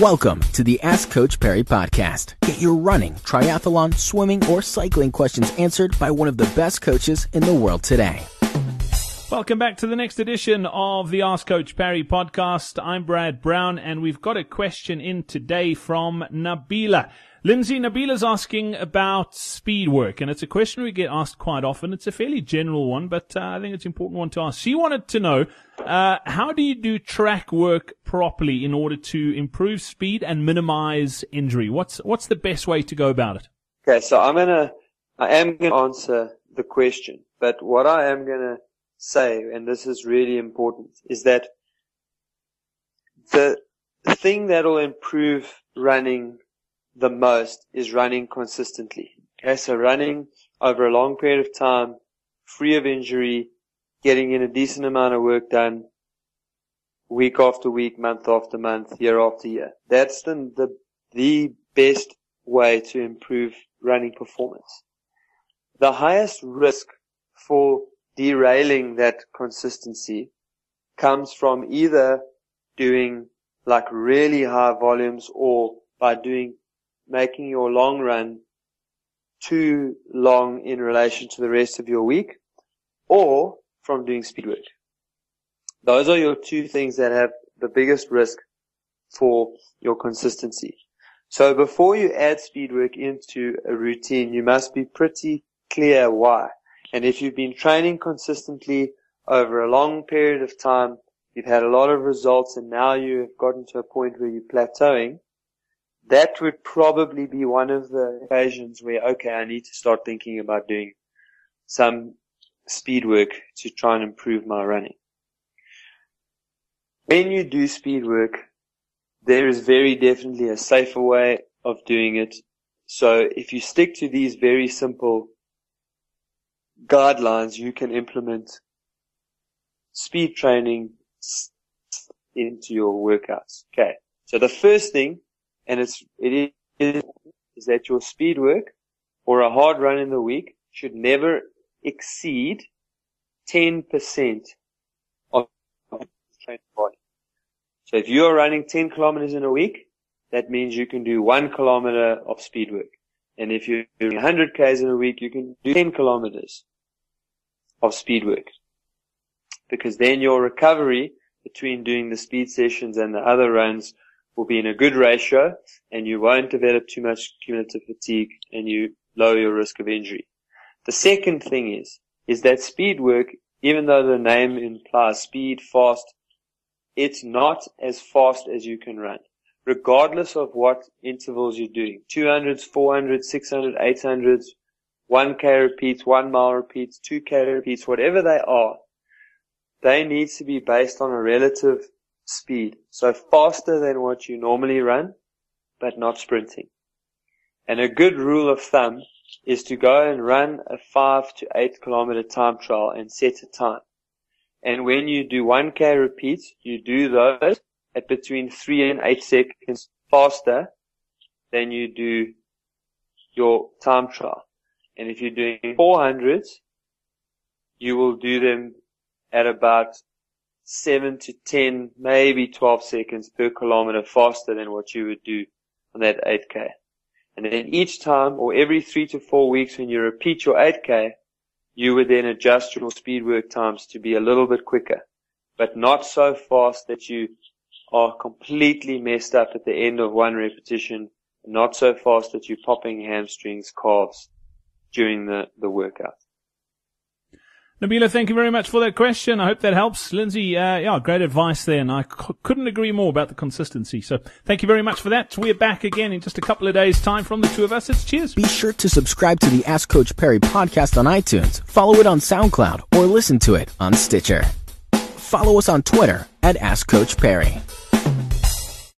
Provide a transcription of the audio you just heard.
Welcome to the Ask Coach Parry podcast. Get your running, triathlon, swimming, or cycling questions answered by one of the best coaches in the world today. Welcome back to the next edition of the Ask Coach Parry podcast. I'm Brad Brown, and we've got a question in today from Nabila. Lindsey, Nabil is asking about speed work, and it's a question we get asked quite often. It's a fairly general one, but uh, I think it's an important one to ask. She wanted to know, uh, how do you do track work properly in order to improve speed and minimize injury? What's, what's the best way to go about it? Okay, so I'm gonna, I am gonna answer the question, but what I am gonna say, and this is really important, is that the thing that will improve running the most is running consistently. Okay, so running over a long period of time, free of injury, getting in a decent amount of work done, week after week, month after month, year after year. That's the, the, the best way to improve running performance. The highest risk for derailing that consistency comes from either doing like really high volumes or by doing making your long run too long in relation to the rest of your week or from doing speed work. Those are your two things that have the biggest risk for your consistency. So before you add speed work into a routine, you must be pretty clear why. And if you've been training consistently over a long period of time, you've had a lot of results and now you've gotten to a point where you're plateauing, that would probably be one of the occasions where, okay, I need to start thinking about doing some speed work to try and improve my running. When you do speed work, there is very definitely a safer way of doing it. So if you stick to these very simple guidelines, you can implement speed training into your workouts. Okay. So the first thing and it's, it is, is that your speed work or a hard run in the week should never exceed 10% of training body. So if you are running 10 kilometers in a week, that means you can do one kilometer of speed work. And if you're doing 100 k's in a week, you can do 10 kilometers of speed work. Because then your recovery between doing the speed sessions and the other runs will be in a good ratio and you won't develop too much cumulative fatigue and you lower your risk of injury. The second thing is, is that speed work, even though the name implies speed, fast, it's not as fast as you can run. Regardless of what intervals you're doing. 200s, 400s, 600, 800s, 1k repeats, 1 mile repeats, 2k repeats, whatever they are, they need to be based on a relative speed. So faster than what you normally run, but not sprinting. And a good rule of thumb is to go and run a five to eight kilometer time trial and set a time. And when you do 1k repeats, you do those at between three and eight seconds faster than you do your time trial. And if you're doing 400s, you will do them at about seven to 10, maybe 12 seconds per kilometer faster than what you would do on that 8K. And then each time or every three to four weeks when you repeat your 8K, you would then adjust your speed work times to be a little bit quicker, but not so fast that you are completely messed up at the end of one repetition, not so fast that you're popping hamstrings, calves during the, the workout. Nabila, thank you very much for that question. I hope that helps. Lindsey, uh, yeah, great advice there, and I c- couldn't agree more about the consistency. So thank you very much for that. We're back again in just a couple of days' time from the two of us. It's cheers. Be sure to subscribe to the Ask Coach Parry podcast on iTunes, follow it on SoundCloud, or listen to it on Stitcher. Follow us on Twitter at Ask Coach Parry.